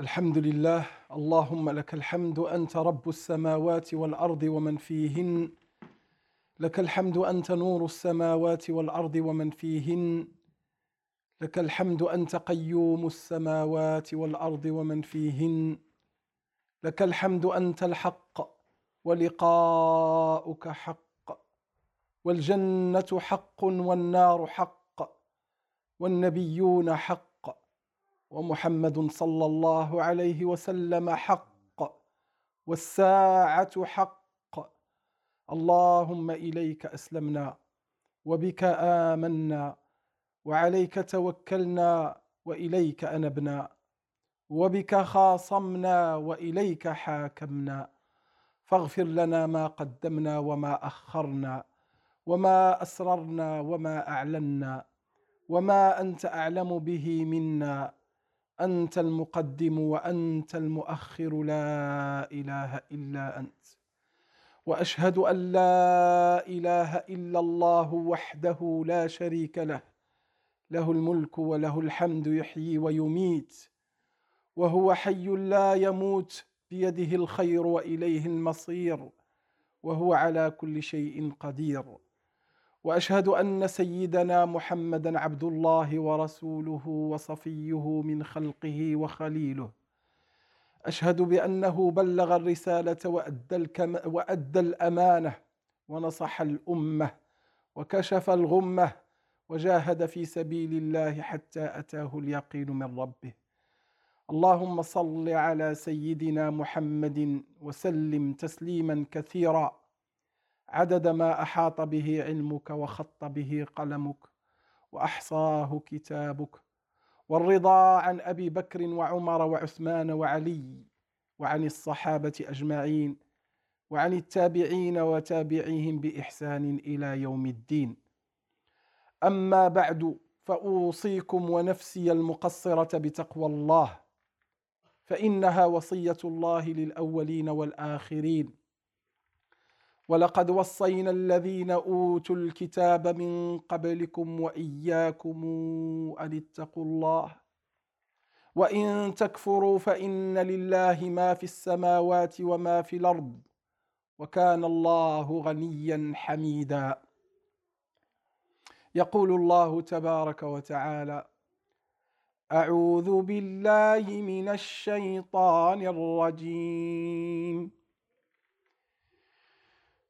الحمد لله اللهم لك الحمد أنت رب السماوات والأرض ومن فيهن. لك الحمد أنت نور السماوات والأرض ومن فيهن. لك الحمد أنت قيوم السماوات والأرض ومن فيهن. لك الحمد أنت الحق ولقاؤك حق. والجنة حق والنار حق والنبيون حق. ومحمد صلى الله عليه وسلم حق والساعة حق. اللهم إليك أسلمنا وبك آمنا وعليك توكلنا وإليك أنبنا وبك خاصمنا وإليك حاكمنا. فاغفر لنا ما قدمنا وما أخرنا وما أسررنا وما أعلنا وما أنت أعلم به منا. أنت المقدم وأنت المؤخر لا إله إلا أنت. وأشهد أن لا إله إلا الله وحده لا شريك له. له الملك وله الحمد يحيي ويميت. وهو حي لا يموت بيده الخير وإليه المصير. وهو على كل شيء قدير. وأشهد أن سيدنا محمدا عبد الله ورسوله وصفيه من خلقه وخليله. أشهد بأنه بلغ الرسالة وأدى, الكم وأدى الأمانة ونصح الأمة وكشف الغمة وجاهد في سبيل الله حتى أتاه اليقين من ربه. اللهم صل على سيدنا محمد وسلم تسليما كثيرا. عدد ما أحاط به علمك وخط به قلمك وأحصاه كتابك والرضا عن أبي بكر وعمر وعثمان وعلي وعن الصحابة أجمعين وعن التابعين وتابعيهم بإحسان إلى يوم الدين. أما بعد فأوصيكم ونفسي المقصرة بتقوى الله فإنها وصية الله للأولين والآخرين. ولقد وصينا الذين أوتوا الكتاب من قبلكم وإياكم أن اتقوا الله. وإن تكفروا فإن لله ما في السماوات وما في الأرض وكان الله غنيا حميدا. يقول الله تبارك وتعالى أعوذ بالله من الشيطان الرجيم.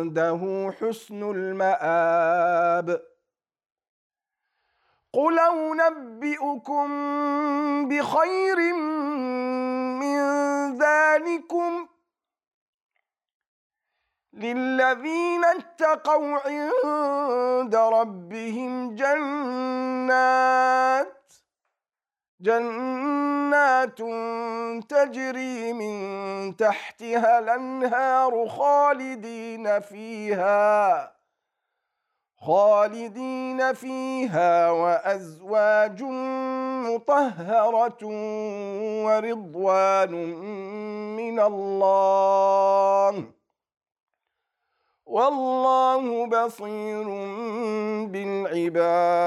عنده حسن المآب. قل أنبئكم بخير من ذلكم للذين اتقوا عند ربهم جنات جنات تجري من تحتها الأنهار خالدين فيها خالدين فيها وأزواج مطهرة ورضوان من الله. والله بصير بالعباد.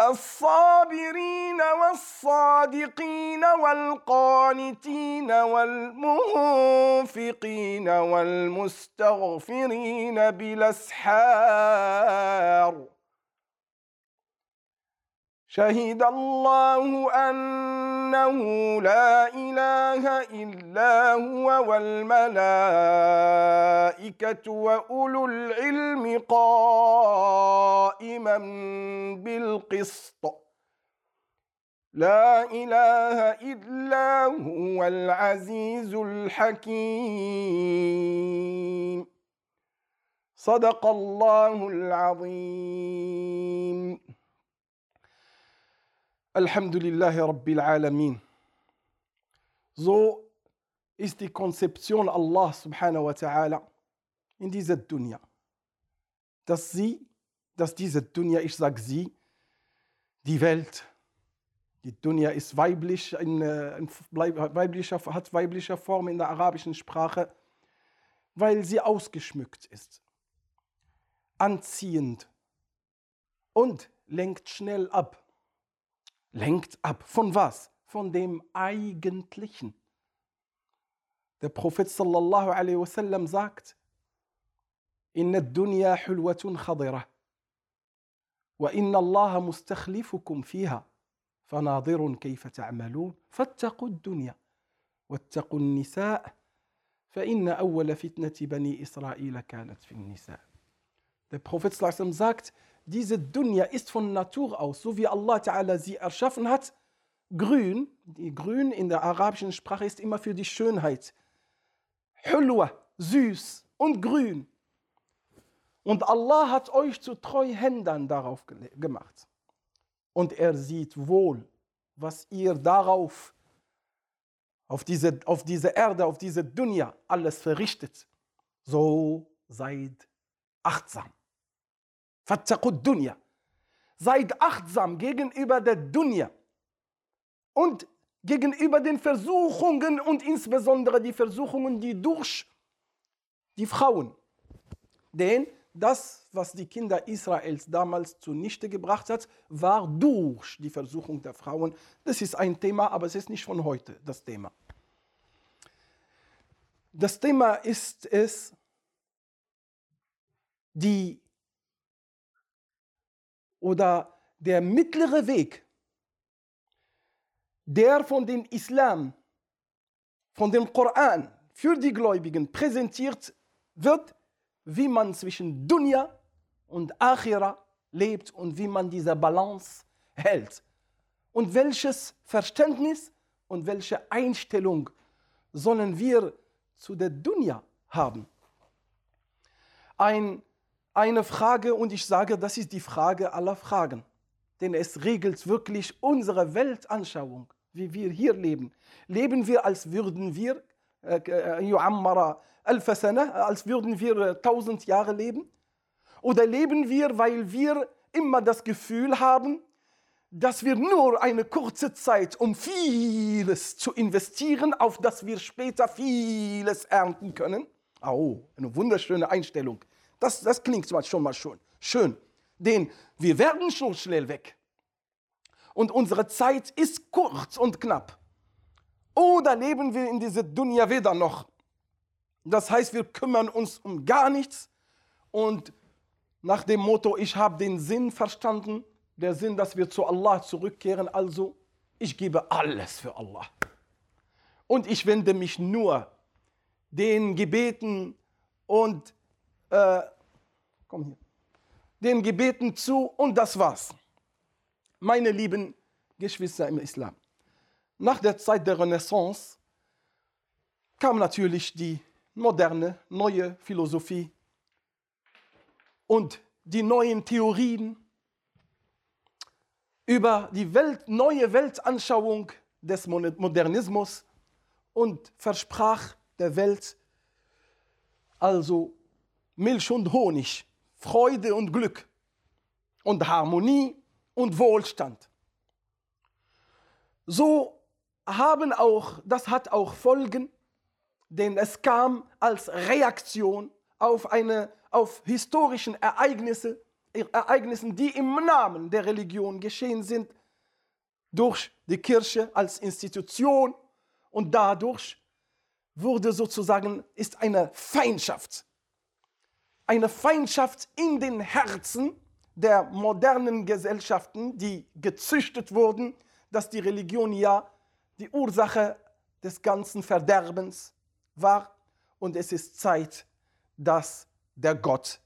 الصابرين والصادقين والقانتين والمنفقين والمستغفرين بالأسحار. شهد الله أنه لا إله إلا هو والملائكة وأولو العلم قائما بالقسط. لا إله إلا هو العزيز الحكيم. صدق الله العظيم. Alhamdulillahi Rabbil Alamin. So ist die Konzeption Allah subhanahu wa ta'ala in dieser Dunya. Dass sie, dass diese Dunya, ich sage sie, die Welt, die Dunya ist weiblich, in, äh, in weiblicher, hat weiblicher Form in der arabischen Sprache, weil sie ausgeschmückt ist, anziehend und lenkt schnell ab Lenkt ab. Von was? Von dem Eigentlichen. Der Prophet sallallahu alaihi wasallam sagt, إن الدنيا حلوة خضرة وإن الله مستخلفكم فيها فناظر كيف تعملون فاتقوا الدنيا واتقوا النساء فإن أول فتنة بني إسرائيل كانت في النساء Der Prophet sagt, diese Dunya ist von Natur aus, so wie Allah Ta'ala sie erschaffen hat, grün. Die grün in der arabischen Sprache ist immer für die Schönheit. Hulwa, süß und grün. Und Allah hat euch zu Treuhändern darauf gemacht. Und er sieht wohl, was ihr darauf, auf diese, auf diese Erde, auf diese Dunya alles verrichtet. So seid achtsam. Fattaqud Dunya. Seid achtsam gegenüber der Dunya und gegenüber den Versuchungen und insbesondere die Versuchungen, die durch die Frauen. Denn das, was die Kinder Israels damals zunichte gebracht hat, war durch die Versuchung der Frauen. Das ist ein Thema, aber es ist nicht von heute das Thema. Das Thema ist es, die oder der mittlere Weg, der von dem Islam, von dem Koran für die Gläubigen präsentiert wird, wie man zwischen Dunya und Akhira lebt und wie man diese Balance hält. Und welches Verständnis und welche Einstellung sollen wir zu der Dunya haben? Ein eine Frage und ich sage, das ist die Frage aller Fragen. Denn es regelt wirklich unsere Weltanschauung, wie wir hier leben. Leben wir, als würden wir, äh, äh, als würden wir tausend Jahre leben? Oder leben wir, weil wir immer das Gefühl haben, dass wir nur eine kurze Zeit, um vieles zu investieren, auf das wir später vieles ernten können? Oh, eine wunderschöne Einstellung. Das, das klingt schon mal schon schön. Denn wir werden schon schnell weg. Und unsere Zeit ist kurz und knapp. Oder leben wir in dieser Dunya wieder noch? Das heißt, wir kümmern uns um gar nichts und nach dem Motto, ich habe den Sinn verstanden, der Sinn, dass wir zu Allah zurückkehren, also ich gebe alles für Allah. Und ich wende mich nur den Gebeten und äh, komm hier, den Gebeten zu und das war's. Meine lieben Geschwister im Islam, nach der Zeit der Renaissance kam natürlich die moderne, neue Philosophie und die neuen Theorien über die Welt, neue Weltanschauung des Modernismus und versprach der Welt also Milch und Honig, Freude und Glück und Harmonie und Wohlstand. So haben auch, das hat auch Folgen, denn es kam als Reaktion auf, eine, auf historischen Ereignisse, Ereignissen, die im Namen der Religion geschehen sind, durch die Kirche als Institution und dadurch wurde sozusagen, ist eine Feindschaft eine Feindschaft in den Herzen der modernen Gesellschaften, die gezüchtet wurden, dass die Religion ja die Ursache des ganzen Verderbens war und es ist Zeit, dass der Gott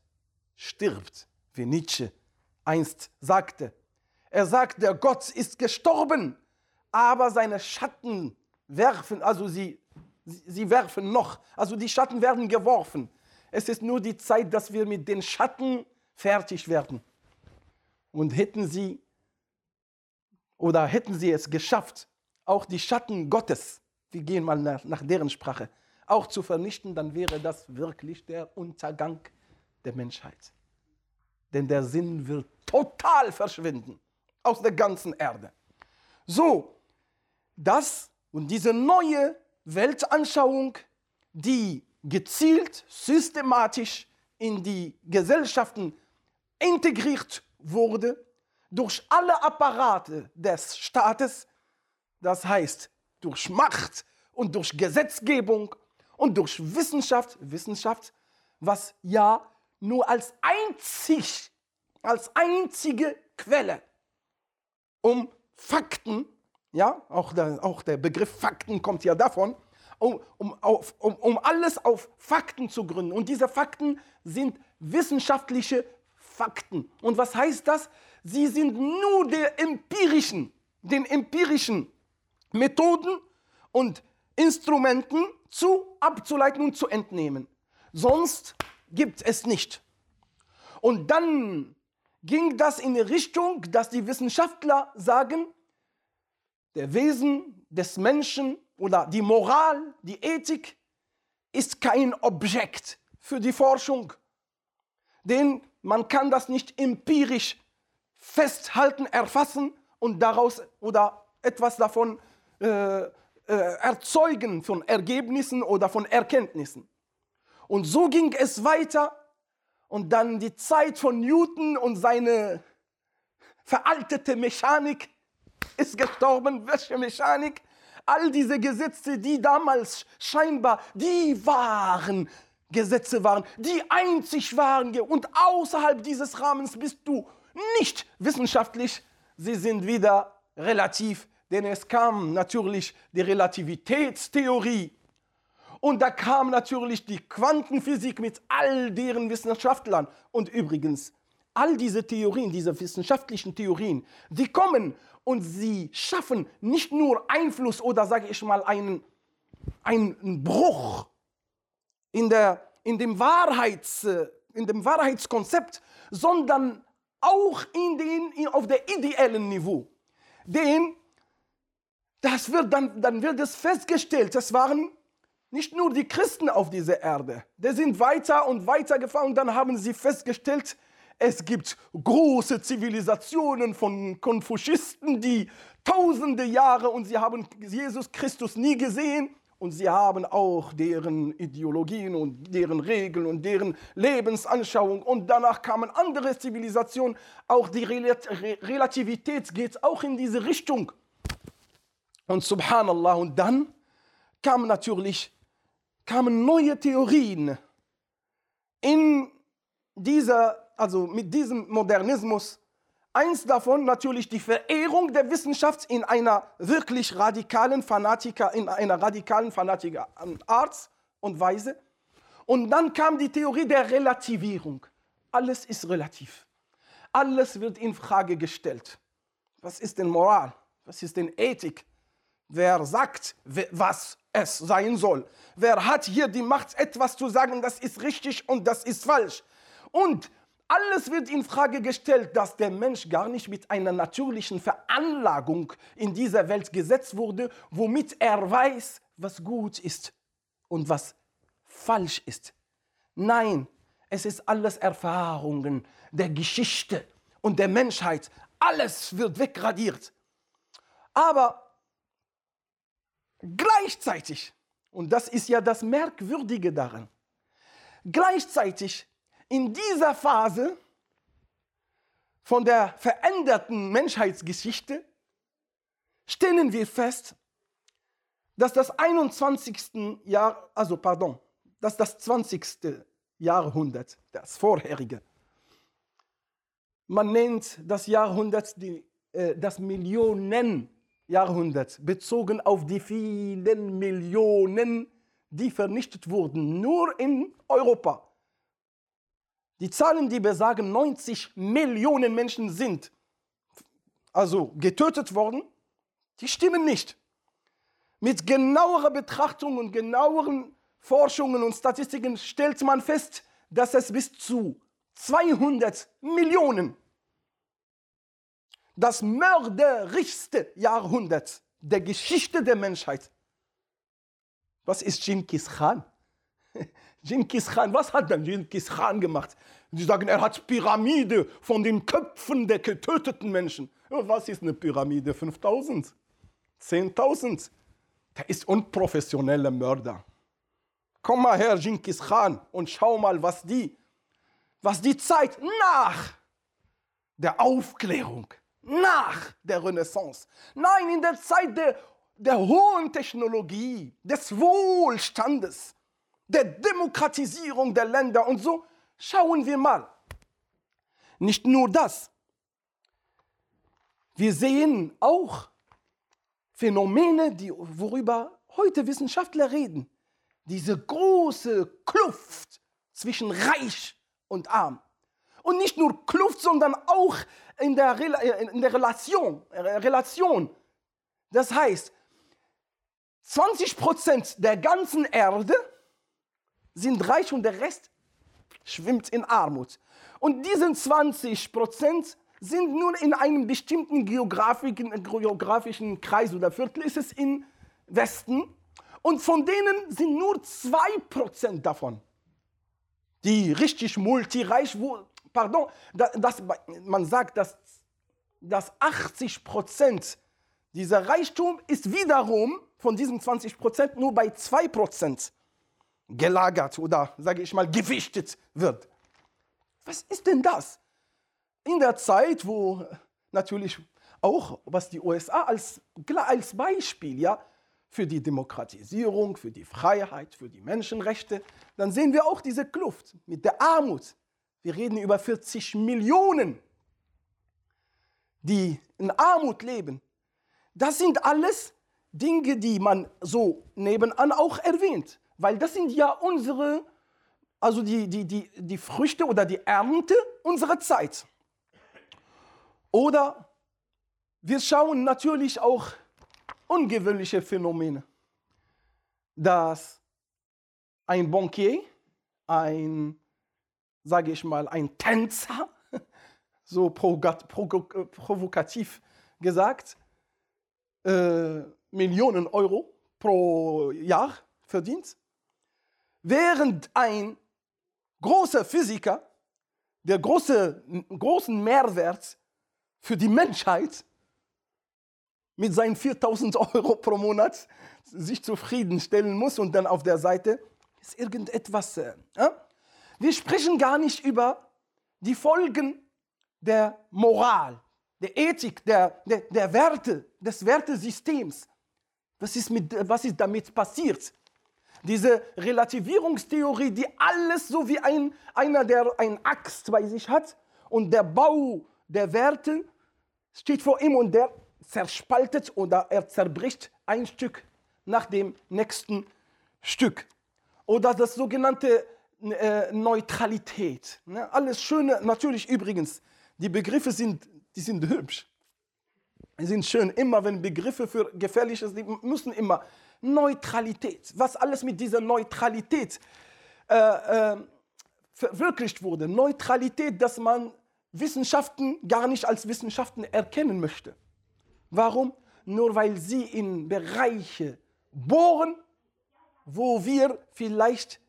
stirbt, wie Nietzsche einst sagte. Er sagt, der Gott ist gestorben, aber seine Schatten werfen, also sie, sie werfen noch, also die Schatten werden geworfen. Es ist nur die Zeit, dass wir mit den Schatten fertig werden. Und hätten sie oder hätten sie es geschafft, auch die Schatten Gottes, wir gehen mal nach, nach deren Sprache, auch zu vernichten, dann wäre das wirklich der Untergang der Menschheit. Denn der Sinn wird total verschwinden aus der ganzen Erde. So, das und diese neue Weltanschauung, die gezielt, systematisch in die Gesellschaften integriert wurde, durch alle Apparate des Staates, das heißt durch Macht und durch Gesetzgebung und durch Wissenschaft, Wissenschaft, was ja nur als einzig, als einzige Quelle um Fakten, ja, auch der, auch der Begriff Fakten kommt ja davon, um, um, auf, um, um alles auf Fakten zu gründen. Und diese Fakten sind wissenschaftliche Fakten. Und was heißt das? Sie sind nur der empirischen, den empirischen Methoden und Instrumenten zu abzuleiten und zu entnehmen. Sonst gibt es nicht. Und dann ging das in die Richtung, dass die Wissenschaftler sagen, der Wesen des Menschen oder die Moral, die Ethik ist kein Objekt für die Forschung. Denn man kann das nicht empirisch festhalten, erfassen und daraus oder etwas davon äh, äh, erzeugen von Ergebnissen oder von Erkenntnissen. Und so ging es weiter und dann die Zeit von Newton und seine veraltete Mechanik ist gestorben. Welche Mechanik? All diese Gesetze, die damals scheinbar, die waren Gesetze waren, die einzig waren und außerhalb dieses Rahmens bist du nicht wissenschaftlich. Sie sind wieder relativ denn es kam natürlich die Relativitätstheorie und da kam natürlich die Quantenphysik mit all deren Wissenschaftlern. Und übrigens, all diese Theorien, diese wissenschaftlichen Theorien, die kommen und sie schaffen nicht nur Einfluss oder sage ich mal einen, einen Bruch in, der, in, dem Wahrheits, in dem Wahrheitskonzept, sondern auch in den, auf der ideellen Niveau. Denn das wird dann, dann wird es festgestellt, das waren nicht nur die Christen auf dieser Erde. Die sind weiter und weiter gefahren und dann haben sie festgestellt, es gibt große Zivilisationen von Konfuschisten, die tausende Jahre und sie haben Jesus Christus nie gesehen und sie haben auch deren Ideologien und deren Regeln und deren Lebensanschauung und danach kamen andere Zivilisationen. Auch die Relativität geht auch in diese Richtung. Und subhanallah, und dann kamen natürlich kamen neue Theorien in dieser, also mit diesem Modernismus. Eins davon natürlich die Verehrung der Wissenschaft in einer wirklich radikalen Fanatiker, in einer radikalen Fanatiker Art und Weise. Und dann kam die Theorie der Relativierung. Alles ist relativ. Alles wird in Frage gestellt. Was ist denn Moral? Was ist denn Ethik? Wer sagt, was es sein soll? Wer hat hier die Macht, etwas zu sagen, das ist richtig und das ist falsch? Und alles wird in Frage gestellt, dass der Mensch gar nicht mit einer natürlichen Veranlagung in dieser Welt gesetzt wurde, womit er weiß, was gut ist und was falsch ist. Nein, es ist alles Erfahrungen der Geschichte und der Menschheit. Alles wird wegradiert. Aber Gleichzeitig, und das ist ja das Merkwürdige daran, gleichzeitig in dieser Phase von der veränderten Menschheitsgeschichte stellen wir fest, dass das 21. Jahr, also pardon, dass das 20. Jahrhundert, das vorherige, Man nennt das Jahrhundert die, äh, das Millionenjahrhundert, bezogen auf die vielen Millionen, die vernichtet wurden, nur in Europa. Die Zahlen, die besagen, 90 Millionen Menschen sind also getötet worden, die stimmen nicht. Mit genauerer Betrachtung und genaueren Forschungen und Statistiken stellt man fest, dass es bis zu 200 Millionen das mörderischste Jahrhundert der Geschichte der Menschheit. Was ist Genghis Khan? Genghis Khan, was hat denn Genghis Khan gemacht? Sie sagen, er hat Pyramide von den Köpfen der getöteten Menschen. Was ist eine Pyramide? 5000? 10.000? Der ist unprofessioneller Mörder. Komm mal her, Genghis Khan, und schau mal, was die, was die Zeit nach der Aufklärung, nach der Renaissance, nein, in der Zeit der, der hohen Technologie, des Wohlstandes, der Demokratisierung der Länder und so, schauen wir mal. Nicht nur das, wir sehen auch Phänomene, die, worüber heute Wissenschaftler reden. Diese große Kluft zwischen reich und arm. Und nicht nur Kluft, sondern auch in der, in der Relation, Relation. Das heißt, 20% der ganzen Erde sind reich und der Rest schwimmt in Armut. Und diesen 20% sind nur in einem bestimmten geografischen, geografischen Kreis oder Viertel, ist es im Westen. Und von denen sind nur 2% davon, die richtig multireich, wo, pardon, das, man sagt, dass, dass 80% dieser Reichtum ist wiederum von diesen 20% nur bei 2% gelagert oder, sage ich mal, gewichtet wird. Was ist denn das? in der Zeit, wo natürlich auch, was die USA als, als Beispiel, ja, für die Demokratisierung, für die Freiheit, für die Menschenrechte, dann sehen wir auch diese Kluft mit der Armut. Wir reden über 40 Millionen, die in Armut leben. Das sind alles Dinge, die man so nebenan auch erwähnt, weil das sind ja unsere, also die, die, die, die Früchte oder die Ernte unserer Zeit. Oder wir schauen natürlich auch ungewöhnliche Phänomene, dass ein Bankier, ein, sage ich mal, ein Tänzer, so provokativ gesagt, äh, Millionen Euro pro Jahr verdient, während ein großer Physiker, der große, großen Mehrwert für die Menschheit mit seinen 4000 Euro pro Monat sich zufriedenstellen muss und dann auf der Seite ist irgendetwas. Äh, wir sprechen gar nicht über die Folgen der Moral, der Ethik, der, der, der Werte, des Wertesystems. Was ist, mit, was ist damit passiert? Diese Relativierungstheorie, die alles so wie ein, einer, der ein Axt bei sich hat und der Bau der Werte steht vor ihm und der zerspaltet oder er zerbricht ein Stück nach dem nächsten Stück. Oder das sogenannte äh, Neutralität. Ne? Alles Schöne, natürlich übrigens, die Begriffe sind, die sind hübsch. Die sind schön. Immer wenn Begriffe für gefährliches die müssen immer Neutralität. Was alles mit dieser Neutralität äh, äh, verwirklicht wurde. Neutralität, dass man Wissenschaften gar nicht als Wissenschaften erkennen möchte. Warum? Nur weil sie in Bereiche bohren, wo wir vielleicht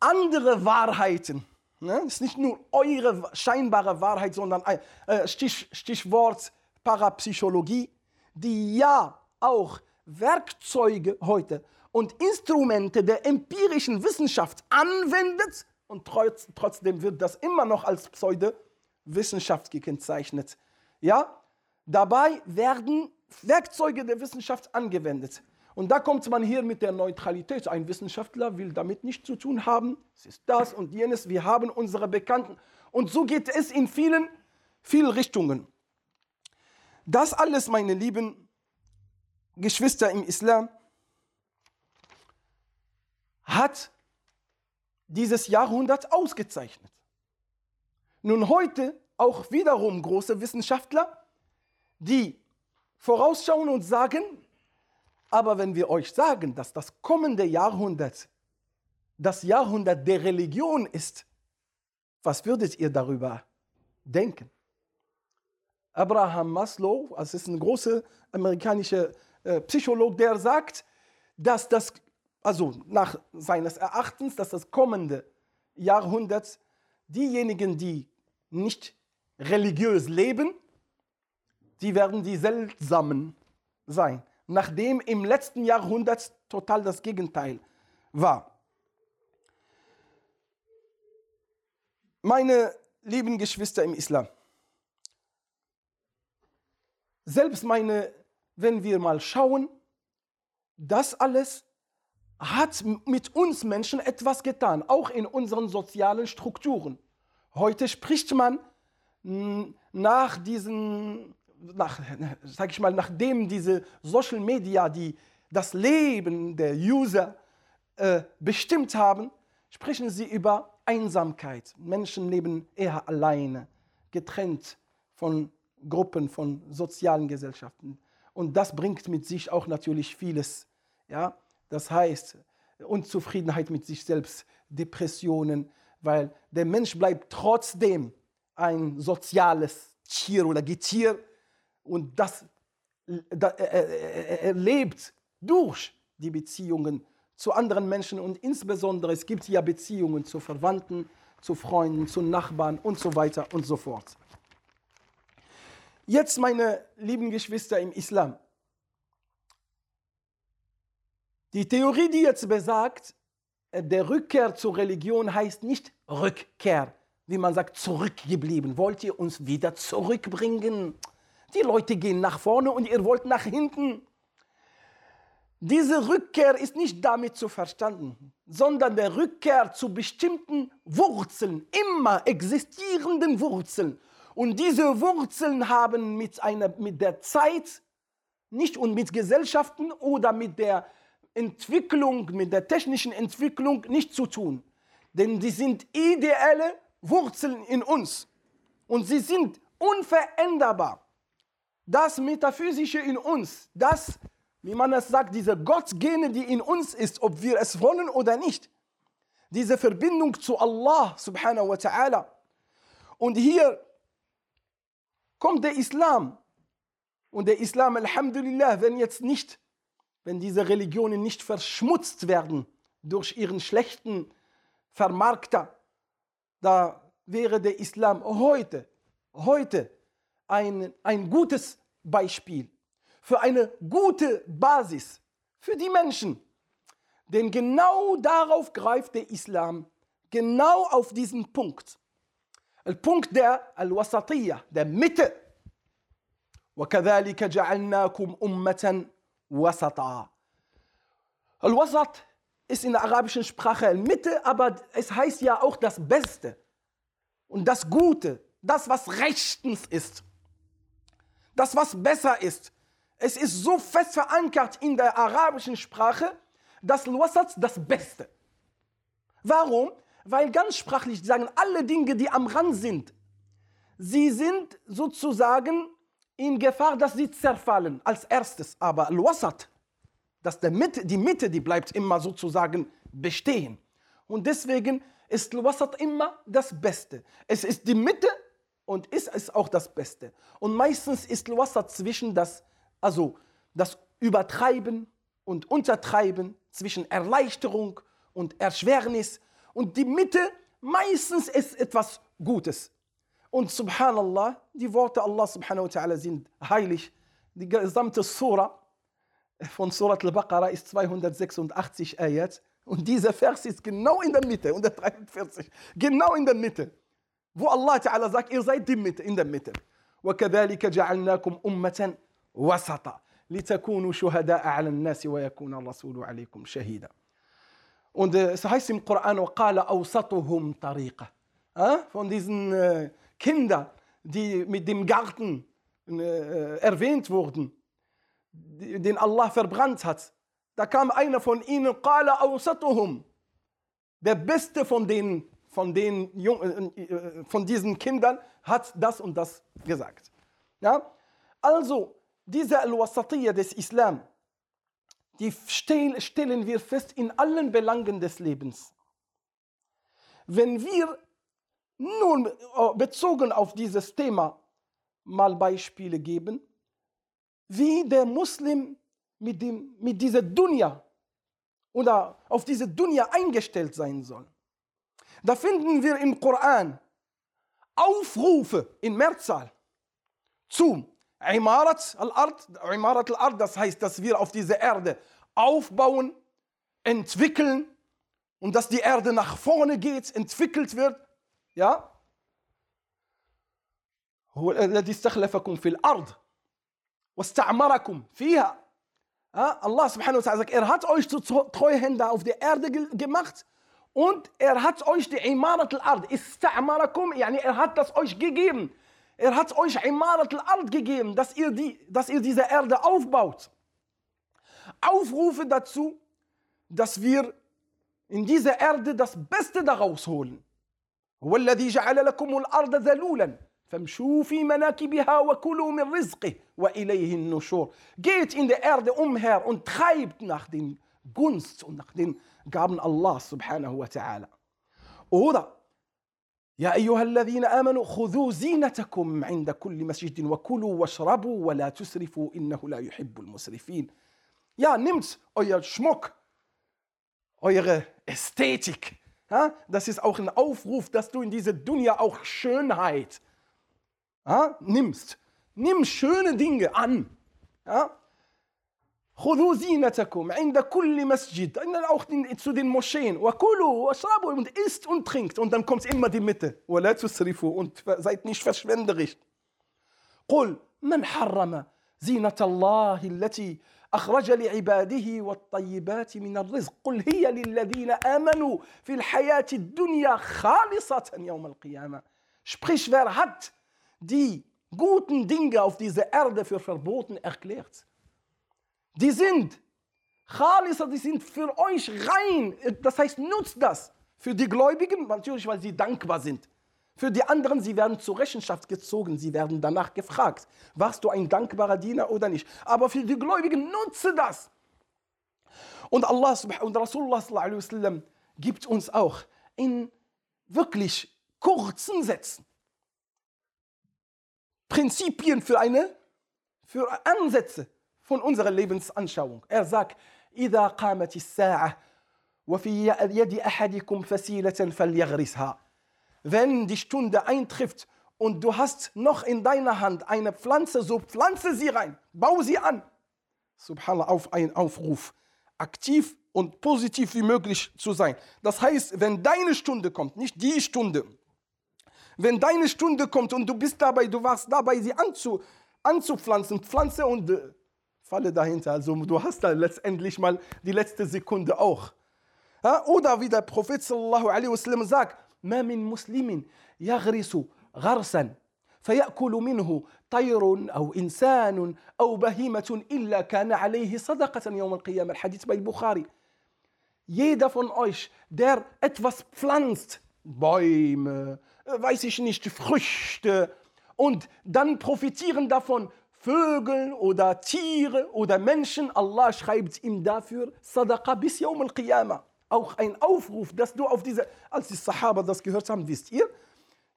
andere Wahrheiten, ne? ist nicht nur eure scheinbare Wahrheit, sondern ein äh, Stich, Stichwort Parapsychologie, die ja auch Werkzeuge heute und Instrumente der empirischen Wissenschaft anwendet, und trotz, trotzdem wird das immer noch als Pseudowissenschaft gekennzeichnet. Ja? Dabei werden Werkzeuge der Wissenschaft angewendet. Und da kommt man hier mit der Neutralität. Ein Wissenschaftler will damit nichts zu tun haben. Es ist das und jenes. Wir haben unsere Bekannten. Und so geht es in vielen, vielen Richtungen. Das alles, meine lieben Geschwister im Islam, hat dieses Jahrhundert ausgezeichnet. Nun heute auch wiederum große Wissenschaftler, die vorausschauen und sagen, aber wenn wir euch sagen, dass das kommende Jahrhundert das Jahrhundert der Religion ist, was würdet ihr darüber denken? Abraham Maslow, das ist ein großer amerikanischer äh, Psychologe, der sagt, dass das, also nach seines Erachtens, dass das kommende Jahrhundert diejenigen, die nicht religiös leben, die werden die Seltsamen sein, nachdem im letzten Jahrhundert total das Gegenteil war. Meine lieben Geschwister im Islam, selbst meine, wenn wir mal schauen, das alles hat mit uns Menschen etwas getan, auch in unseren sozialen Strukturen. Heute spricht man nach diesen, nach, sag ich mal, nachdem diese Social Media, die das Leben der User äh, bestimmt haben, sprechen sie über Einsamkeit. Menschen leben eher alleine, getrennt von Gruppen, von sozialen Gesellschaften. Und das bringt mit sich auch natürlich vieles. Ja? Das heißt, Unzufriedenheit mit sich selbst, Depressionen, weil der Mensch bleibt trotzdem ein soziales Tier oder Getier und das, das er, er lebt durch die Beziehungen zu anderen Menschen und insbesondere es gibt ja Beziehungen zu Verwandten, zu Freunden, zu Nachbarn und so weiter und so fort. Jetzt, meine lieben Geschwister im Islam, die Theorie, die jetzt besagt, äh, der Rückkehr zur Religion heißt nicht Rückkehr, wie man sagt, zurückgeblieben. Wollt ihr uns wieder zurückbringen? Die Leute gehen nach vorne und ihr wollt nach hinten. Diese Rückkehr ist nicht damit zu verstanden, sondern der Rückkehr zu bestimmten Wurzeln, immer existierenden Wurzeln. Und diese Wurzeln haben mit, einer, mit der Zeit nicht und mit Gesellschaften oder mit der Entwicklung, mit der technischen Entwicklung nicht zu tun. Denn sie sind ideelle Wurzeln in uns und sie sind unveränderbar. Das Metaphysische in uns, das wie man es sagt, diese Gottgene, die in uns ist, ob wir es wollen oder nicht. Diese Verbindung zu Allah subhanahu wa ta'ala. Und hier kommt der Islam. Und der Islam, Alhamdulillah, wenn jetzt nicht, wenn diese Religionen nicht verschmutzt werden durch ihren schlechten Vermarkter, da wäre der Islam heute, heute ein, ein gutes Beispiel für eine gute Basis für die Menschen. Denn genau darauf greift der Islam, genau auf diesen Punkt. Der Punkt der Al-Wasatiyya, der Mitte. وكذلك جعلناكم أمة وسطا. Al-Wasat ist in der arabischen Sprache Mitte, aber es heißt ja auch das Beste und das Gute, das, was rechtens ist, das, was besser ist, es ist so fest verankert in der arabischen Sprache, dass Al-Wasat das Beste. Warum? Weil ganz sprachlich sagen alle Dinge, die am Rand sind, sie sind sozusagen in Gefahr, dass sie zerfallen als erstes. Aber Al-Wasat, dass der Mitte, die Mitte, die bleibt immer sozusagen bestehen. Und deswegen ist Al-Wasat immer das Beste. Es ist die Mitte und ist es auch das Beste. Und meistens ist Al-Wasat zwischen das also das Übertreiben und Untertreiben zwischen Erleichterung und Erschwernis und die Mitte meistens ist etwas Gutes. Und subhanallah, die Worte Allah subhanahu wa ta'ala sind heilig. Die gesamte Surah von Surat al-Baqarah ist 286 Ayat und dieser Vers ist genau in der Mitte, 143, genau in der Mitte, wo Allah ta'ala sagt, ihr seid die Mitte, in der Mitte. وكذلك جعلناكم أمة وسطا لتكونوا شهداء على الناس ويكون الرسول عليكم شهيدا und äh, es heißt im Koran, äh? von diesen äh, Kindern, die mit dem Garten erwähnt wurden, den Allah verbrannt hat. Da kam einer von ihnen, der Beste von, den, von, den von diesen Kindern hat das und das gesagt. Ja? Also, diese Al-Wasatiyya des Islam die stellen wir fest in allen Belangen des Lebens. Wenn wir nun äh, bezogen auf dieses Thema mal Beispiele geben, wie der Muslim mit, dem, mit dieser Dunya oder auf diese Dunya eingestellt sein soll. Da finden wir im Koran Aufrufe in Mehrzahl zu Imarat al-Ard. Imarat al-Ard, das heißt, dass wir auf dieser Erde aufbauen, entwickeln und dass die Erde nach vorne geht, entwickelt wird. Ja? هو الذي استخلفكم في الأرض واستعمركم فيها Allah subhanahu wa ta'ala sagt, er hat euch zu Treuhänder auf der Erde gemacht und er hat euch die Imarat al-Ard, ista'marakum, yani er hat das euch gegeben. Er hat euch Imarat al-Ard gegeben, dass ihr, die, dass ihr diese Erde aufbaut. Aufrufe dazu, dass wir in dieser Erde das Beste daraus holen. هو الذي جعل لكم الأرض ذلولا فامشوا في مناكبها وكلوا من رزقه وإليه النشور. Geht in der Erde umher und treibt nach den Gunst und nach den Gaben Allah subhanahu wa ta'ala. Oder يا أيها الذين آمنوا خذوا زينتكم عند كل مسجد وكلوا واشربوا ولا تسرفوا إنه لا يحب المسرفين. Ja, nimmt euer Schmuck, eure Ästhetik. Ja, das ist auch ein Aufruf, dass du in diese Dunja auch Schönheit ja, nimmst. Nimm schöne Dinge an. Ja? خذوا زينتكم عند كل مسجد. إن الاوخت اتسو دين موشين وكلوا واشربوا. ايست ist und trinkt und dann kommt immer die ولا تسرفوا. und seid nicht verschwenderisch قل من حرم زينة الله التي أخرج لعباده والطيبات من الرزق؟ قل هي للذين آمنوا في الحياة الدنيا خالصة يوم القيامة. Sprich, wer hat die guten Dinge auf dieser Erde für verboten erklärt? Die sind Khalisa, die sind für euch rein. Das heißt, nutzt das. Für die Gläubigen, natürlich, weil sie dankbar sind. Für die anderen, sie werden zur Rechenschaft gezogen, sie werden danach gefragt, warst du ein dankbarer Diener oder nicht. Aber für die Gläubigen, nutze das. Und Allah und Rasulullah gibt uns auch in wirklich kurzen Sätzen Prinzipien für eine, für Ansätze von unserer Lebensanschauung. Er sagt, إذا قامت الساعة وفي يد أحدكم فسيلة فليغرسها wenn die Stunde eintrifft und du hast noch in deiner Hand eine Pflanze, so pflanze sie rein, bau sie an. Subhanallah, auf einen Aufruf, aktiv und positiv wie möglich zu sein. Das heißt, wenn deine Stunde kommt, nicht die Stunde, wenn deine Stunde kommt und du bist dabei, du warst dabei, sie anzu, anzupflanzen, pflanze und äh, falle dahinter. Also du hast da letztendlich mal die letzte Sekunde auch. Ja, oder wie der Prophet sallallahu alaihi wasallam sagt, ما من مسلم يغرس غرسا فيأكل منه طير أو إنسان أو بهيمة إلا كان عليه صدقة يوم القيامة الحديث bei Bukhari Jeder von euch, der etwas pflanzt, Bäume, weiß ich nicht, Früchte, und dann profitieren davon Vögel oder Tiere oder Menschen, Allah schreibt ihm dafür Sadaqa bis Yawm al-Qiyamah auch ein Aufruf, dass du auf diese, als die Sahaba das gehört haben, wisst ihr,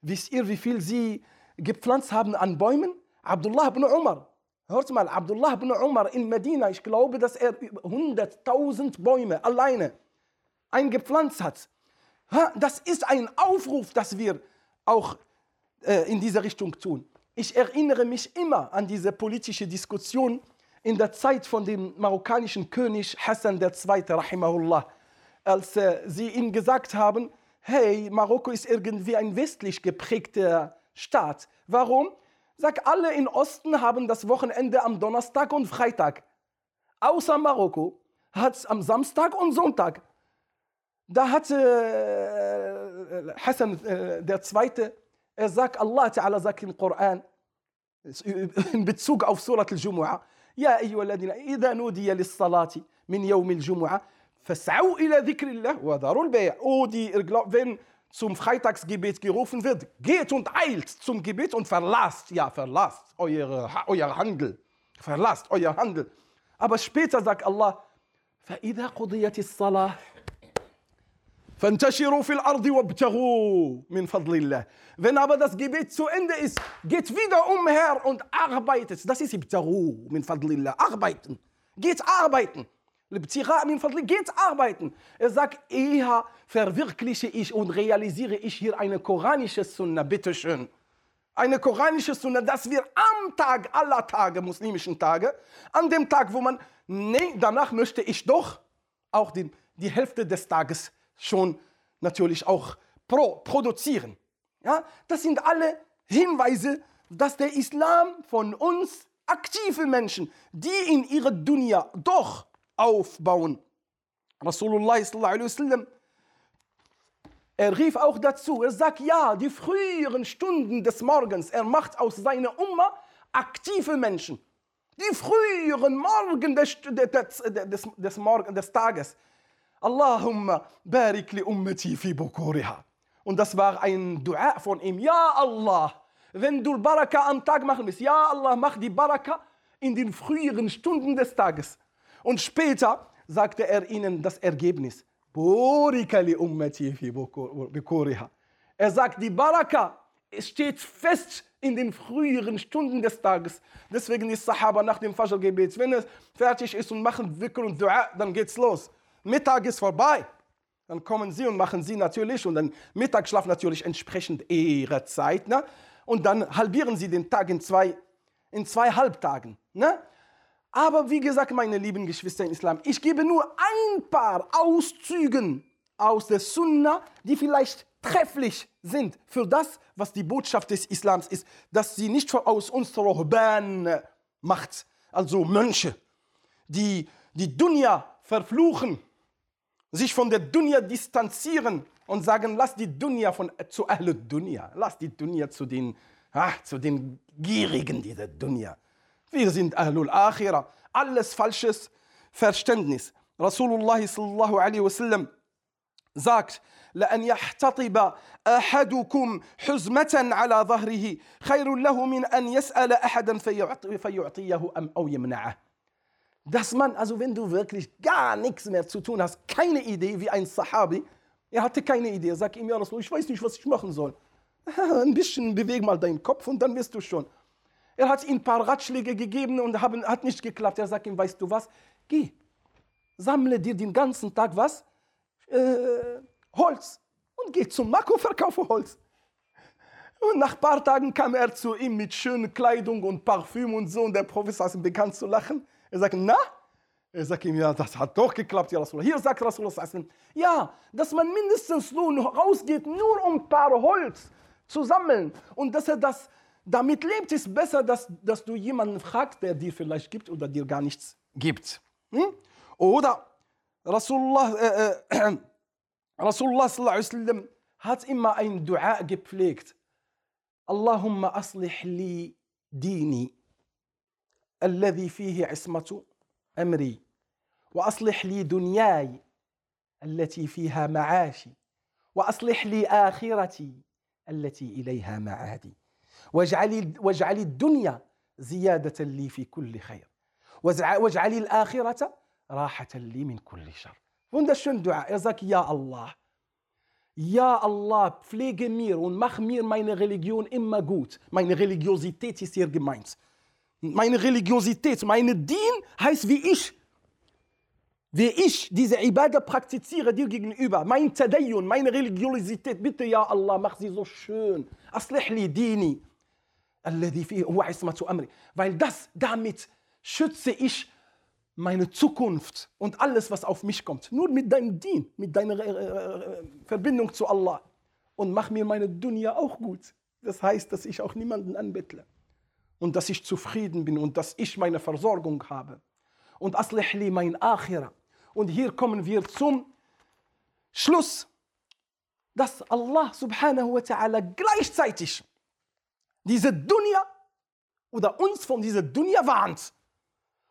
wisst ihr, wie viel sie gepflanzt haben an Bäumen? Abdullah ibn Umar. Hört mal, Abdullah ibn Umar in Medina, ich glaube, dass er 100.000 Bäume alleine eingepflanzt hat. Das ist ein Aufruf, dass wir auch äh, in diese Richtung tun. Ich erinnere mich immer an diese politische Diskussion in der Zeit von dem marokkanischen König Hassan II. Rahimahullah als äh, sie ihm gesagt haben, hey, Marokko ist irgendwie ein westlich geprägter Staat. Warum? Sag, alle im Osten haben das Wochenende am Donnerstag und Freitag. Außer Marokko hat es am Samstag und Sonntag. Da hatte äh, Hassan äh, der Zweite, er Allah Ta'ala sagt im Koran, in Bezug auf Surat al-Jumu'ah, يا أيها الذين إذا نودي للصلاة من يوم الجمعة فاسعوا إلى ذكر الله وذروا البيع. Oh, die, wenn zum Freitagsgebet gerufen wird, geht und eilt zum Gebet und verlasst, ja, verlasst eure, euer Handel. Verlasst euer Handel. Aber später sagt Allah, فإذا قضيت الصلاة Fantashiru fil ardi wabtagu min fadlillah. Wenn aber das Gebet zu Ende ist, geht wieder umher und arbeitet. Das ist ibtagu min fadlillah. Arbeiten. Geht arbeiten. Geht arbeiten. Er sagt, eher verwirkliche ich und realisiere ich hier eine koranische Sunna. Bitteschön. Eine koranische Sunna, dass wir am Tag aller Tage, muslimischen Tage, an dem Tag, wo man, nee, danach möchte ich doch auch den, die Hälfte des Tages schon natürlich auch pro, produzieren. Ja, das sind alle Hinweise, dass der Islam von uns aktive Menschen, die in ihrer Dunya doch aufbauen. Rasulullah wasallam, er rief auch dazu, er sagt, ja, die früheren Stunden des Morgens, er macht aus seiner Umma aktive Menschen. Die früheren Morgen des, des, des, des, Morgen, des Tages. Allahumma barik li ummati fi bukuriha. Und das war ein Dua von ihm. Ja Allah, wenn du Baraka am Tag machen willst, ja Allah, mach die Baraka in den früheren Stunden des Tages. Und später sagte er ihnen das Ergebnis. li ummati fi bukuriha. Er sagt, die Baraka steht fest in den früheren Stunden des Tages. Deswegen ist Sahaba nach dem Fajr-Gebet, wenn es fertig ist und machen Wickel und Dua, dann geht's los. Mittag ist vorbei. Dann kommen sie und machen sie natürlich und dann Mittagsschlaf natürlich entsprechend ihrer Zeit. Ne? Und dann halbieren sie den Tag in zwei, in zwei Halbtagen. Ne? Aber wie gesagt, meine lieben Geschwister im Islam, ich gebe nur ein paar Auszüge aus der Sunna, die vielleicht trefflich sind für das, was die Botschaft des Islams ist, dass sie nicht aus uns Rohban macht, also Mönche, die die Dunya verfluchen sich von der Dunya distanzieren und sagen, lass die Dunya von, zu Ahl Dunya, lass die Dunya zu den, ah, zu den Gierigen dieser Dunya. Wir sind Ahlul Akhira. Alles falsches Verständnis. Rasulullah sallallahu alaihi wasallam sagt, لأن يحتطب أحدكم حزمة على ظهره خير له من أن يسأل أحدا فيعطيه أم أو يمنعه dass man, also wenn du wirklich gar nichts mehr zu tun hast, keine Idee, wie ein Sahabi, er hatte keine Idee, sag ihm, ja ich weiß nicht, was ich machen soll. Ein bisschen beweg mal deinen Kopf und dann wirst du schon. Er hat ihm ein paar Ratschläge gegeben und haben, hat nicht geklappt. Er sagt ihm, weißt du was, geh, sammle dir den ganzen Tag was? Äh, Holz und geh zum und verkaufe Holz. Und nach ein paar Tagen kam er zu ihm mit schöner Kleidung und Parfüm und so und der Professor ist bekannt zu lachen. Er sagt, na? Er sagt ihm, ja, das hat doch geklappt, ja Rasulullah. Hier sagt Rasulullah, ja, dass man mindestens nur rausgeht, nur um ein paar Holz zu sammeln. Und dass er das damit lebt, ist besser, dass, dass du jemanden fragst, der dir vielleicht gibt oder dir gar nichts gibt. Hm? Oder Rasulullah, äh, äh, Rasulullah sallam, hat immer ein Dua gepflegt. Allahumma aslih li dini الذي فيه عصمة أمري وأصلح لي دنياي التي فيها معاشي وأصلح لي آخرتي التي إليها معادي واجعل, واجعل الدنيا زيادة لي في كل خير واجعل الآخرة راحة لي من كل شر Dua. Er sagt, ja Allah. Ja Allah, pflege mir und mach mir meine Religion immer gut. Meine Religiosität ist. Meine Religiosität, meine Dien heißt wie ich. Wie ich diese Ibadah praktiziere dir gegenüber. Mein Tadayyun, meine Religiosität, bitte ja Allah, mach sie so schön. Aslih li dini. Weil das, damit schütze ich meine Zukunft und alles, was auf mich kommt. Nur mit deinem Dien, mit deiner äh, äh, Verbindung zu Allah. Und mach mir meine Dunya auch gut. Das heißt, dass ich auch niemanden anbettle und dass ich zufrieden bin und dass ich meine Versorgung habe. Und aslih li mein Akhira. Und hier kommen wir zum Schluss, dass Allah subhanahu wa ta'ala gleichzeitig diese Dunya oder uns von dieser Dunya warnt.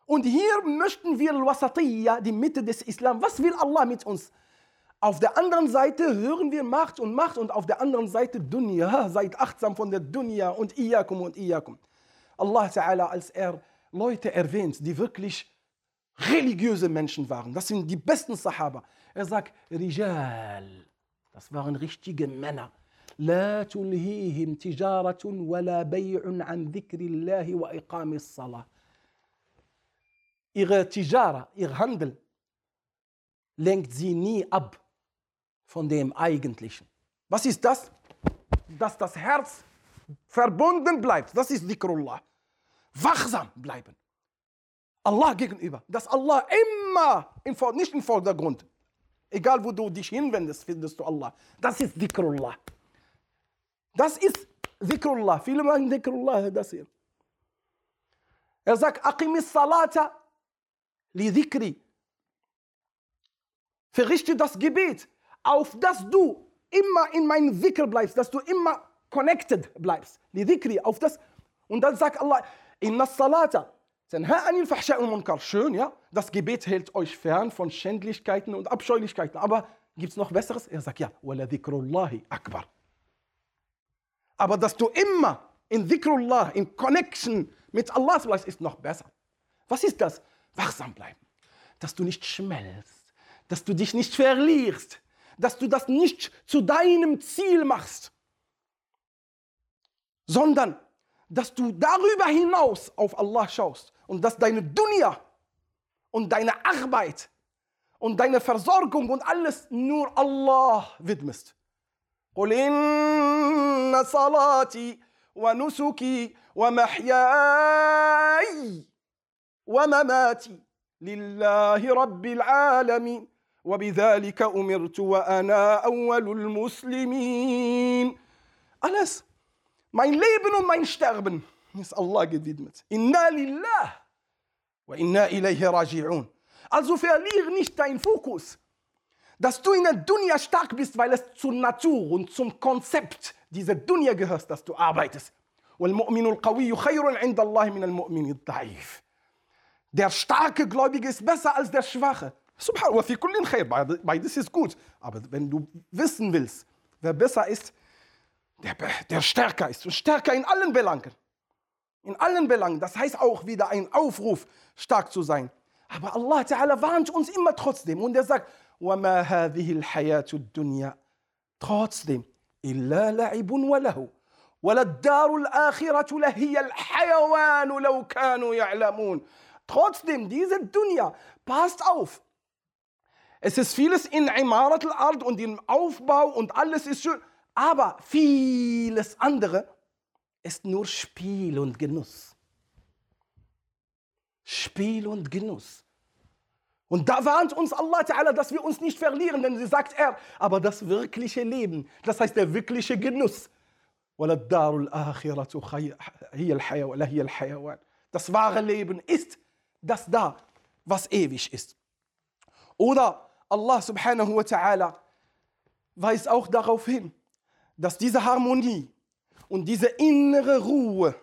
Und hier möchten wir Al-Wasatiyya, die Mitte des Islam. Was will Allah mit uns? Auf der anderen Seite hören wir Macht und Macht und auf der anderen Seite Dunya. Seid achtsam von der Dunya und Iyakum und Iyakum. Allah Ta'ala, als er Leute erwähnt, die wirklich religiöse Menschen waren, das sind die besten Sahaba. Er sagt, Rijal, das waren richtige Männer. لا تلهيهم تجارة ولا بيع عن ذكر الله وإقام الصلاة. Ihre Tijara, ihr Handel, lenkt sie nie ab von dem Eigentlichen. Was ist das? Dass das Herz verbunden bleibt. Das ist Dhikrullah. Wachsam bleiben. Allah gegenüber. Dass Allah immer, im, nicht im Vordergrund, egal wo du dich hinwendest, findest du Allah. Das ist Dhikrullah. Das ist Dhikrullah. Viele machen Dhikrullah, das hier. Er sagt, Aqimis Salata li Dhikri. Verrichte das Gebet, auf dass du immer in meinem Dhikr bleibst, dass du immer connected bleibst. Li Dhikri, auf das. Und dann sagt Allah, Inna Salata Schön, ja? Das Gebet hält euch fern von Schändlichkeiten und Abscheulichkeiten. Aber gibt es noch Besseres? Er sagt ja, akbar. Aber dass du immer in Dhikrullah, in Connection mit Allah bleibst, ist noch besser. Was ist das? Wachsam bleiben. Dass du nicht schmelzt. Dass du dich nicht verlierst. Dass du das nicht zu deinem Ziel machst. Sondern, dass du darüber hinaus auf Allah schaust und dass deine Dunya und deine Arbeit und deine Versorgung und alles nur Allah widmest. قل إن صلاتي ونسكي ومحياي ومماتي لله رب العالمين وبذلك أمرت وأنا أول المسلمين Alles, mein Leben und mein Sterben ist Allah gewidmet. Inna lillah wa inna ilayhi raji'un. Also verliere nicht deinen Fokus. Dass du in der Dunya stark bist, weil es zur Natur und zum Konzept dieser Dunya gehört, dass du arbeitest. Der starke Gläubige ist besser als der Schwache. Beides ist gut. Aber wenn du wissen willst, wer besser ist, der, der stärker ist und stärker in allen Belangen. In allen Belangen. Das heißt auch wieder ein Aufruf, stark zu sein. Aber Allah Ta'ala warnt uns immer trotzdem. Und er sagt, وَمَا هَذِهِ الْحَيَاةُ الدُّنْيَا Trotzdem, إِلَّا لَعِبٌ وَلَهُ وَلَلدَّارُ الْآخِرَةُ لَهِيَ الْحَيَوَانُ لَوْ كَانُوا يَعْلَمُونَ Trotzdem, diese Dunya, passt auf. Es ist vieles in Imarat al-Ard und im Aufbau und alles ist schön. Aber vieles andere ist nur Spiel und Genuss. Spiel und Genuss. Und da warnt uns Allah Ta'ala, dass wir uns nicht verlieren, denn sie sagt er, aber das wirkliche Leben, das heißt der wirkliche Genuss. Das wahre Leben ist das da, was ewig ist. Oder Allah subhanahu wa ta'ala weist auch darauf hin, dass diese Harmonie und diese innere Ruhe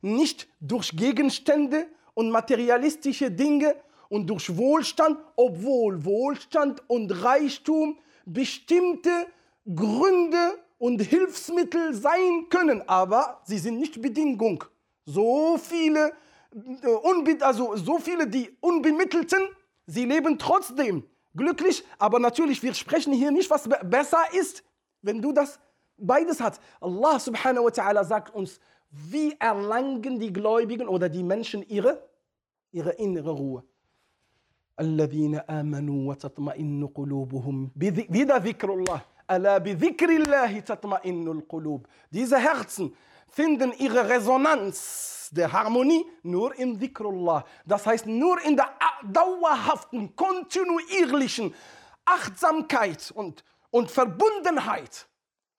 nicht durch Gegenstände und materialistische Dinge und durch Wohlstand, obwohl Wohlstand und Reichtum bestimmte Gründe und Hilfsmittel sein können, aber sie sind nicht Bedingung. So viele, äh, also so viele, die Unbemittelten, sie leben trotzdem glücklich, aber natürlich, wir sprechen hier nicht, was besser ist, wenn du das beides hast. Allah subhanahu wa ta'ala sagt uns, wie erlangen die Gläubigen oder die Menschen ihre, ihre innere Ruhe. الذين آمنوا وتطمئن قلوبهم wieder ذكر الله ألا بذكر الله تطمئن القلوب diese Herzen finden ihre Resonanz der Harmonie nur in Dhikrullah. Das heißt, nur in der dauerhaften, kontinuierlichen Achtsamkeit und, und Verbundenheit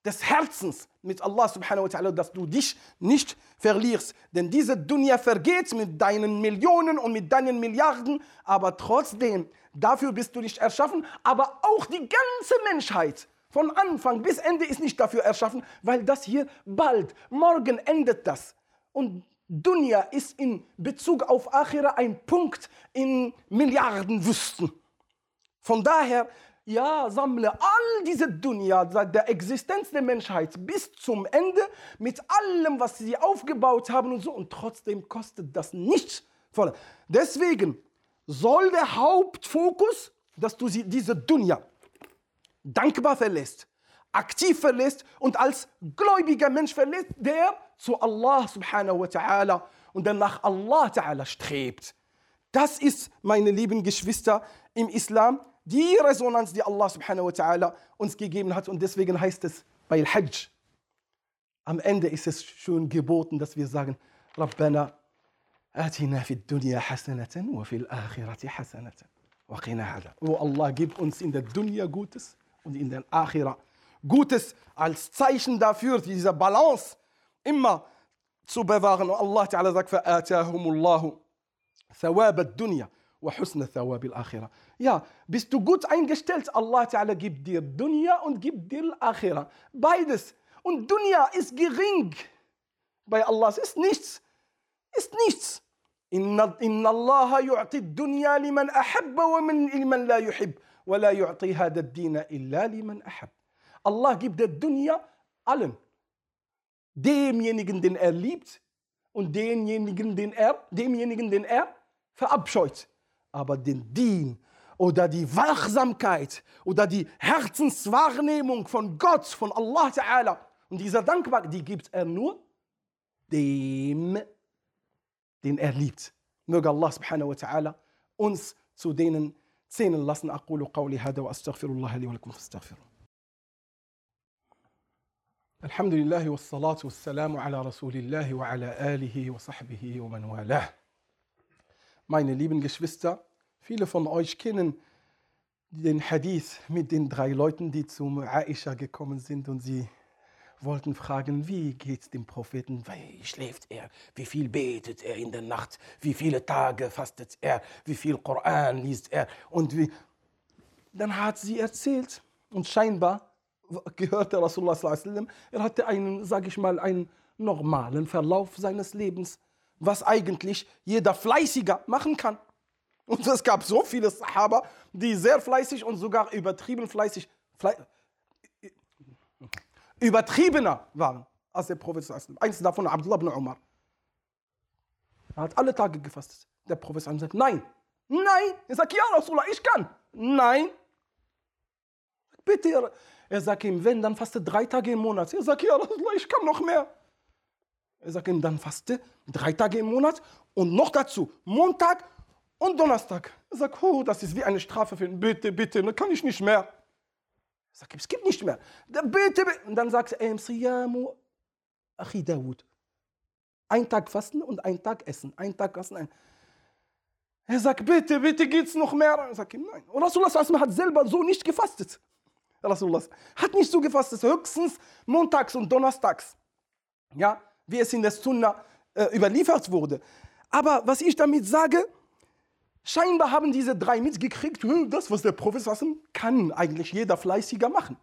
des Herzens mit Allah subhanahu wa ta'ala, dass du dich nicht verlierst. Denn diese Dunya vergeht mit deinen Millionen und mit deinen Milliarden, aber trotzdem, dafür bist du nicht erschaffen, aber auch die ganze Menschheit von Anfang bis Ende ist nicht dafür erschaffen, weil das hier bald, morgen endet das. Und Dunya ist in Bezug auf Akhira ein Punkt in Milliardenwüsten. Von daher ja, sammle all diese Dunya der Existenz der Menschheit bis zum Ende mit allem, was sie aufgebaut haben und so. Und trotzdem kostet das nichts. Deswegen soll der Hauptfokus, dass du diese Dunya dankbar verlässt, aktiv verlässt und als gläubiger Mensch verlässt, der zu Allah subhanahu wa ta'ala und dann nach Allah ta'ala strebt. Das ist, meine lieben Geschwister, im Islam die Resonanz, die Allah subhanahu wa ta'ala uns gegeben hat. Und deswegen heißt es bei Al-Hajj, am Ende ist es schon geboten, dass wir sagen, Rabbana atina fi dunya hasanatan wa fil akhirati hasanatan wa qina adab. Oh Allah, gib uns in der Dunya Gutes und in der Akhira Gutes als Zeichen dafür, diese Balance immer zu bewahren. Und Allah Ta'ala sagt, فَآتَاهُمُ اللَّهُ ثَوَابَ الدُّنْيَا وحسن ثواب الآخرة. يا بس تو غوت اين جشتلت الله تعالى جيب دير الدنيا und جيب دير الآخرة. بايدس und دنيا is gering باي الله اس nichts. اس nichts. إن إن الله يعطي الدنيا لمن أحب ومن لمن لا يحب. ولا يعطي هذا الدين إلا لمن أحب. الله جيب ده الدنيا allen demjenigen den er liebt und denjenigen den er demjenigen den er verabscheut aber den Dien oder die Wachsamkeit oder die Herzenswahrnehmung von Gott, von Allah Ta'ala und dieser Dankbarkeit, die gibt er nur dem, den er liebt. Möge Allah subhanahu wa ta'ala uns zu denen zählen lassen. أقول قولي هذا وأستغفر الله لي ولكم فاستغفروه. الحمد لله والصلاة والسلام على رسول الله وعلى آله وصحبه ومن والاه. Meine lieben Geschwister, viele von euch kennen den Hadith mit den drei Leuten, die zu Aisha gekommen sind und sie wollten fragen, wie geht es dem Propheten? Wie schläft er? Wie viel betet er in der Nacht? Wie viele Tage fastet er? Wie viel Koran liest er? Und wie? Dann hat sie erzählt und scheinbar gehörte Rasulullah er hatte einen, sage ich mal, einen normalen Verlauf seines Lebens was eigentlich jeder Fleißiger machen kann. Und es gab so viele Sahaba, die sehr fleißig und sogar übertrieben fleißig, fle übertriebener waren als der Prophet. Eins davon, Abdullah ibn Umar. Er hat alle Tage gefastet. Der Prophet sagt, nein, nein. Er sagt, ja, Rasulullah, ich kann. Nein. Bitte. Er sagt ihm, wenn, dann faste drei Tage im Monat. Er sagt, ja, Rasulullah, ich kann noch mehr. Er sagt ihm, dann faste drei Tage im Monat und noch dazu Montag und Donnerstag. Er sagt, oh, das ist wie eine Strafe für ihn. Bitte, bitte, dann kann ich nicht mehr. Er sagt, es gibt nicht mehr. Dann bitte, bitte. Und dann sagt er, Siyamu Achi Dawud. Ein Tag fasten und ein Tag essen. Ein Tag fasten. Ein er sagt, bitte, bitte geht's noch mehr. Er sagt ihm, nein. Und Rasulullah hat selber so nicht gefastet. Rasulullah hat nicht so gefastet, höchstens montags und donnerstags. Ja, wie es in der Sunna äh, überliefert wurde. Aber was ich damit sage, scheinbar haben diese drei mitgekriegt, das, was der Prophet kann eigentlich jeder Fleißiger machen.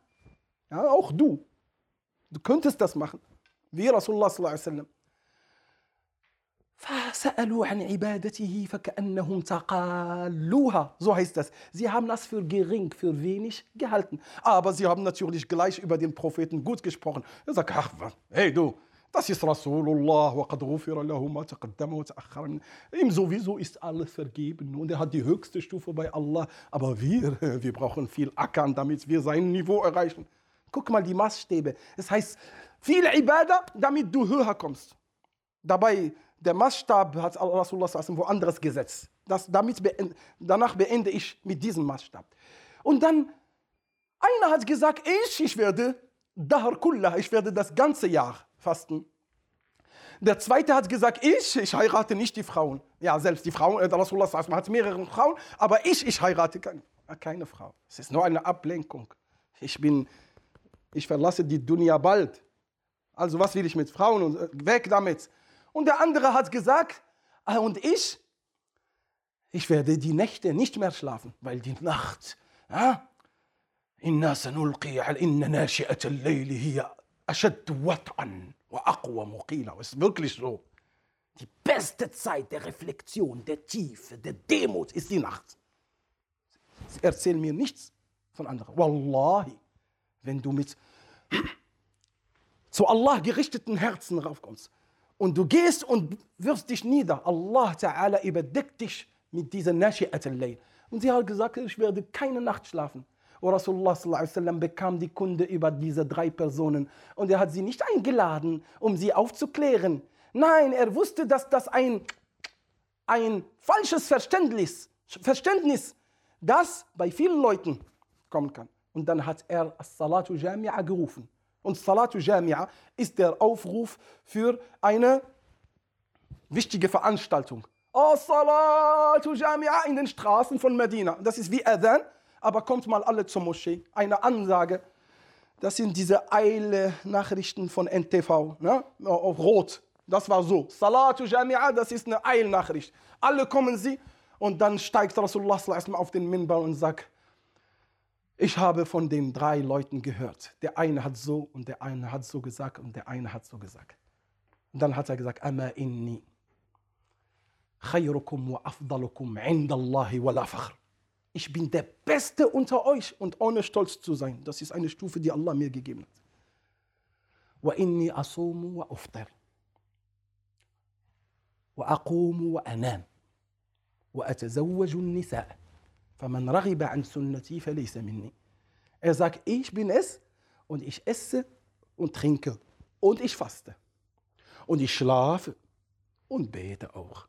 Ja, auch du. Du könntest das machen. Wie Rasulullah sallallahu alaihi wasallam. فسألوا عن عبادته فكأنهم تقالوها. So heißt das. Sie haben das für gering, für wenig gehalten. Aber sie haben natürlich gleich über den Propheten gut gesprochen. Er sagt, ach, hey du, das ist Rasulullah, وقد غفر له ما تقدم وتأخر. Ihm sowieso ist alles vergeben und er hat die höchste Stufe bei Allah. Aber wir, wir brauchen viel Ackern, damit wir sein Niveau erreichen. Guck mal die Maßstäbe. Es heißt, viel Ibadah, damit du höher kommst. Dabei, der Maßstab hat Rasulullah woanders gesetzt. Das, damit beend, danach beende ich mit diesem Maßstab. Und dann, einer hat gesagt, ich, ich werde Dahar Kullah, ich werde das ganze Jahr fasten. Der zweite hat gesagt, ich, ich heirate nicht die Frauen. Ja, selbst die Frauen, äh, Rasulullah hat mehrere Frauen, aber ich, ich heirate äh, keine Frau. Es ist nur eine Ablenkung. Ich bin, ich verlasse die Dunya bald. Also was will ich mit Frauen? Und, äh, weg damit. Und der andere hat gesagt, äh, und ich, ich werde die Nächte nicht mehr schlafen, weil die Nacht, ja, inna sanulqi al inna nashi'at al-layli Ashad. Ist wirklich so. Die beste Zeit der Reflexion, der Tiefe, der Demut ist die Nacht. Erzähl mir nichts von anderen. Wallahi, wenn du mit zu Allah gerichteten Herzen raufkommst und du gehst und wirfst dich nieder, Allah Ta'ala überdeckt dich mit dieser Nashi'at al-Layl. Und sie hat gesagt, ich werde keine Nacht schlafen. Und Rasulullah sallam, bekam die Kunde über diese drei Personen und er hat sie nicht eingeladen, um sie aufzuklären. Nein, er wusste, dass das ein, ein falsches Verständnis, Verständnis, das bei vielen Leuten kommen kann. Und dann hat er Salatu Jami'a gerufen. Und Salatu Jami'a ist der Aufruf für eine wichtige Veranstaltung. Salatu Jami'a in den Straßen von Medina. Das ist wie Adhan, aber kommt mal alle zur Moschee. Eine Ansage. Das sind diese Eilnachrichten von NTV, ne? auf Rot. Das war so. Salatu Jami'a, das ist eine Eilnachricht. Alle kommen sie und dann steigt Rasulullah auf den Minbar und sagt, ich habe von den drei Leuten gehört. Der eine hat so und der eine hat so gesagt und der eine hat so gesagt. Und dann hat er gesagt, Ama inni khayrukum wa afdalukum indallahi wa la fakhr Ich bin der Beste unter euch und ohne stolz zu sein. Das ist eine Stufe, die Allah mir gegeben hat. Wa inni asumu wa uftir. وأقوم وأنام وأتزوج النساء فمن رغب عن سنتي فليس مني. Er sagt, ich bin es und ich esse und trinke und ich faste und ich schlafe und bete auch.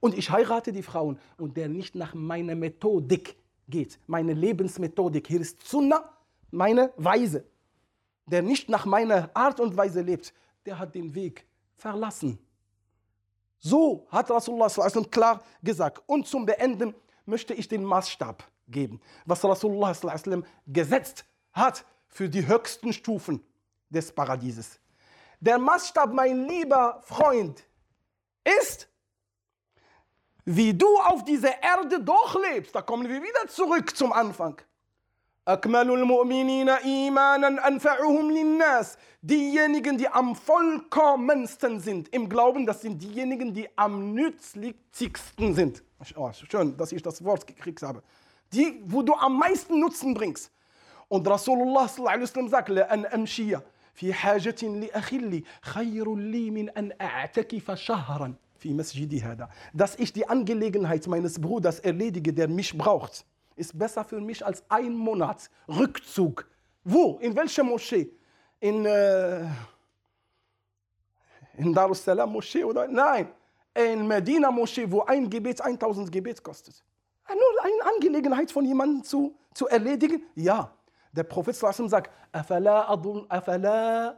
Und ich heirate die Frauen und der nicht nach meiner Methodik geht, meine Lebensmethodik, hier ist Sunnah, meine Weise, der nicht nach meiner Art und Weise lebt, der hat den Weg verlassen. So hat Rasulullah klar gesagt. Und zum Beenden möchte ich den Maßstab geben, was Rasulullah gesetzt hat für die höchsten Stufen des Paradieses. Der Maßstab, mein lieber Freund, ist, wie du auf dieser Erde durchlebst. Da kommen wir wieder zurück zum Anfang. Diejenigen, die am vollkommensten sind im Glauben, das sind diejenigen, die am nützlichsten sind. Oh, schön, dass ich das Wort gekriegt habe. Die, wo du am meisten Nutzen bringst. Und Rasulullah sallallahu sagt, an amshiya في مسجدي هذا. Dass ich die Angelegenheit meines Bruders erledige, der mich braucht ist besser für mich als ein Monat Rückzug. Wo? In welcher Moschee? In, äh, in Darussalam Moschee oder? Nein, in Medina Moschee, wo ein Gebet 1000 Gebet kostet. Nur eine Angelegenheit von jemandem zu, zu erledigen? Ja. Der Prophet sagt, أفلا أدل أفلا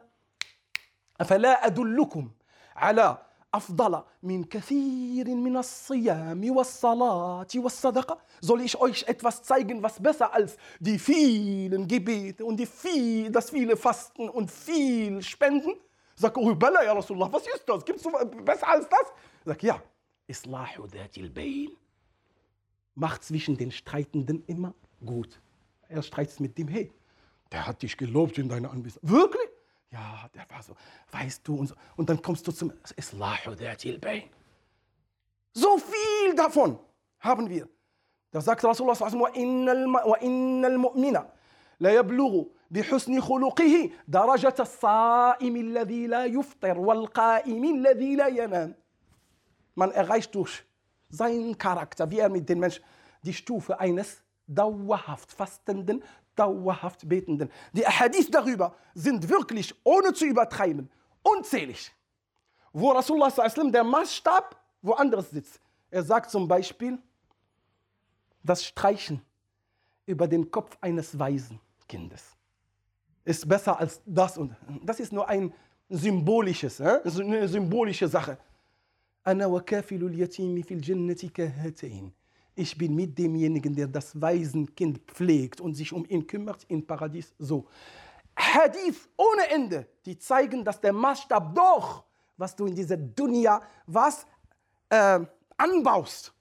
أفلا أدلكم على afdala min kathirin min as-siyami was-salati was-sadaqa. Soll ich euch etwas zeigen, was besser als die vielen Gebete und die viel, das viele Fasten und viel Spenden? Sag, oh, Bella, ja Rasulullah, was ist das? Gibt's so besser als das? Sag, ja. Islahu dhatil bayn. Macht zwischen den Streitenden immer gut. Er streitet mit dem, hey, der hat dich gelobt in deiner Anwesenheit. Wirklich? Ja, der war so, weißt du, und, so. und dann kommst du zum Islahu dhatil bayn. So viel davon haben wir. Da sagt Rasulullah وإن المؤمن لا يبلغ بحسن خلقه درجة الصائم الذي لا يفطر والقائم الذي لا ينام. Man erreicht durch seinen Charakter, wie er mit den Menschen, die Stufe eines dauerhaft Fastenden, dauerhaft Betenden. Die Hadith darüber sind wirklich, ohne zu übertreiben, unzählig. Wo Rasulullah der Maßstab woanders sitzt. Er sagt zum Beispiel, das Streichen über den Kopf eines Waisenkindes ist besser als das und das ist nur ein symbolisches, äh? eine symbolische Sache. Ich bin mit demjenigen, der das Waisenkind pflegt und sich um ihn kümmert, im Paradies so. Hadith ohne Ende, die zeigen, dass der Maßstab doch, was du in dieser Dunya was äh, anbaust,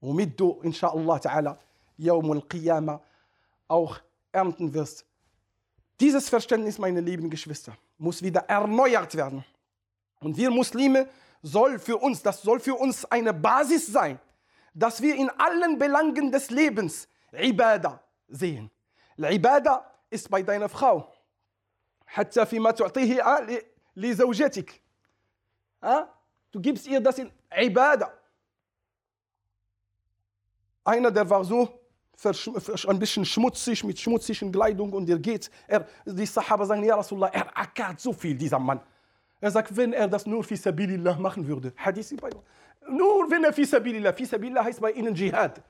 womit du inshallah ta'ala Yawm al-Qiyamah auch ernten wirst. Dieses Verständnis, meine lieben Geschwister, muss wieder erneuert werden. Und wir Muslime soll für uns, das soll für uns eine Basis sein, dass wir in allen Belangen des Lebens Ibadah sehen. Ibadah ist bei deiner Frau. حتى فيما تعطيه لزوجتك. Du gibst ihr das in Ibadah. Einer, der war so ein bisschen schmutzig, mit schmutzigen Kleidung und er geht. Er, die Sahaba sagen, ja Rasulullah, er ackert so viel, dieser Mann. Er sagt, wenn er das nur fi sabilillah machen würde. Hadith nur wenn er fi sabilillah. Fi sabilillah heißt bei ihnen Jihad.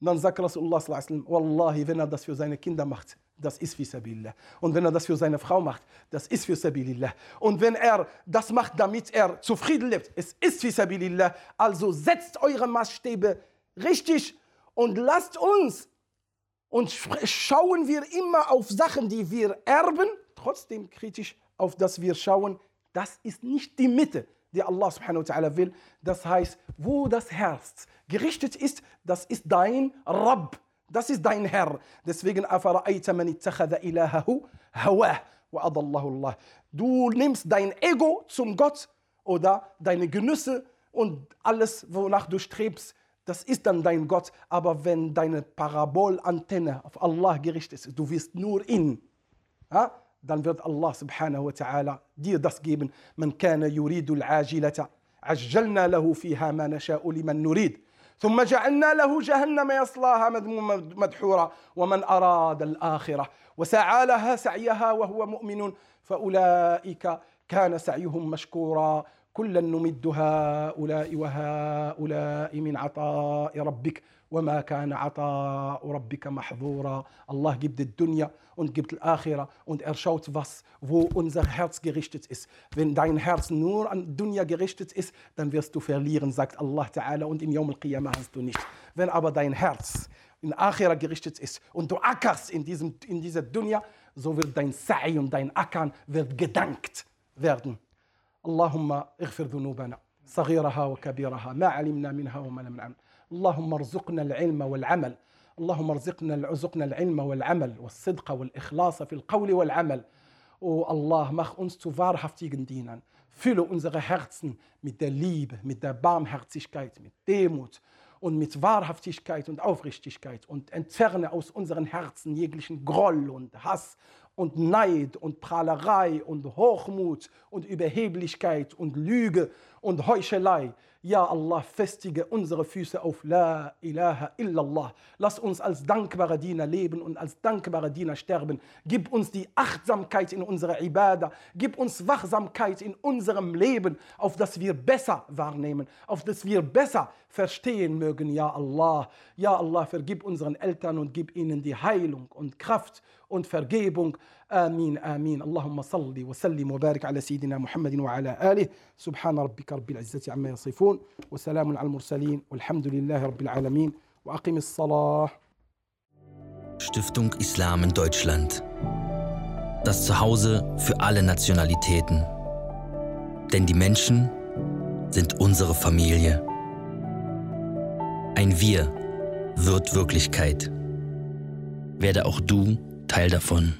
Dann sagt Rasulullah Wallahi, wenn er das für seine Kinder macht, das ist fi sabilillah. Und wenn er das für seine Frau macht, das ist fi sabilillah. Und wenn er das macht, damit er zufrieden lebt, es ist fi sabilillah. Also setzt eure Maßstäbe richtig und lasst uns und schauen wir immer auf Sachen, die wir erben, trotzdem kritisch auf das wir schauen, das ist nicht die Mitte, die Allah subhanahu wa ta'ala will. Das heißt, wo das Herz gerichtet ist, das ist dein Rabb, das ist dein Herr. Deswegen, Du nimmst dein Ego zum Gott oder deine Genüsse und alles, wonach du strebst, das ist dann dein Gott. Aber wenn deine Parabolantenne auf Allah gerichtet ist, du wirst nur ihn, dann wird Allah subhanahu wa ta'ala dir das geben. Man kana yuridu al-ajilata, عجلنا له فيها ما نشاء لمن نريد. ثم جعلنا له جهنم يصلاها مذموما مدحورا. ومن أراد الآخرة وسعى لها سعيها وهو مؤمن فأولئك كان سعيهم مشكورا. كلا نمد هؤلاء وهؤلاء من عطاء ربك. وما كان عطاء ربك محظورا الله gibt die Dunya und gibt die Akhira und er schaut was wo unser Herz gerichtet ist wenn dein Herz nur an Dunya gerichtet ist dann wirst du verlieren sagt Allah Ta'ala und im Yawm al-Qiyamah hast du nicht wenn aber dein Herz in Akhira gerichtet ist und du ackerst in, diesem, in dieser Dunya so wird dein Sa'i und dein Ackern wird gedankt werden اللهم اغفر ذنوبنا صغيرها وكبيرها ما علمنا منها وما لم نعلم اللهم ارزقنا العلم والعمل اللهم ارزقنا ارزقنا العلم والعمل والصدق والإخلاص في القول والعمل O Allah, mach uns zu wahrhaftigen Dienern. Fülle unsere Herzen mit der Liebe, mit der Barmherzigkeit, mit Demut und mit Wahrhaftigkeit und Aufrichtigkeit und entferne aus unseren Herzen jeglichen Groll und Hass und Neid und Prahlerei und Hochmut und Überheblichkeit und Lüge und Heuchelei. Ja, Allah, festige unsere Füße auf La ilaha illallah. Lass uns als dankbare Diener leben und als dankbare Diener sterben. Gib uns die Achtsamkeit in unserer Ibadah. Gib uns Wachsamkeit in unserem Leben, auf das wir besser wahrnehmen, auf das wir besser verstehen mögen. Ja, Allah. Ja, Allah, vergib unseren Eltern und gib ihnen die Heilung und Kraft und Vergebung. آمين آمين اللهم صل وسلم وبارك على سيدنا محمد وعلى آله سبحان ربك رب العزة عما يصفون وسلام على المرسلين والحمد لله رب العالمين وأقم الصلاة Stiftung Islam in Deutschland. Das Zuhause für alle Nationalitäten. Denn die Menschen sind unsere Familie. Ein Wir wird Wirklichkeit. Werde auch du Teil davon.